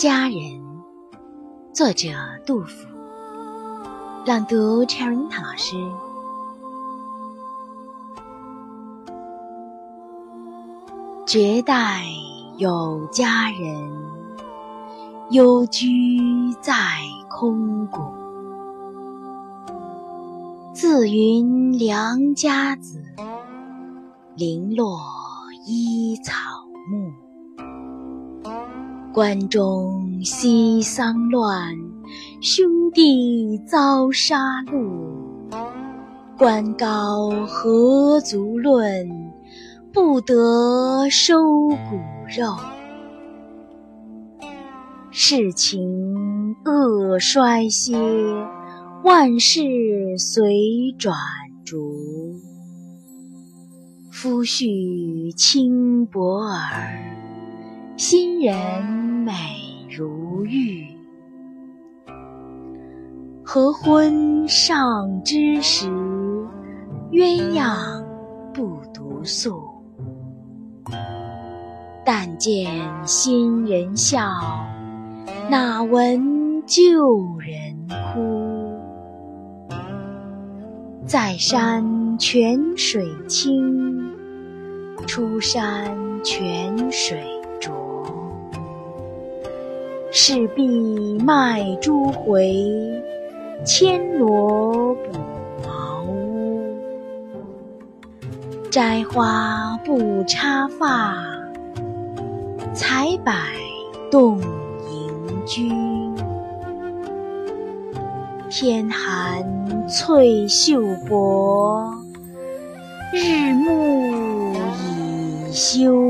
佳人，作者杜甫，朗读 c h e r i n t a 老师。绝代有佳人，幽居在空谷。自云良家子，零落依草木。关中西丧乱，兄弟遭杀戮。官高何足论，不得收骨肉。世情恶衰歇，万事随转逐。夫婿轻薄耳。新人美如玉，合婚尚知时，鸳鸯不独宿。但见新人笑，哪闻旧人哭？在山泉水清，出山泉水。势必卖朱回，牵罗补茅屋。摘花不插发，采柏动迎君。天寒翠袖薄，日暮已修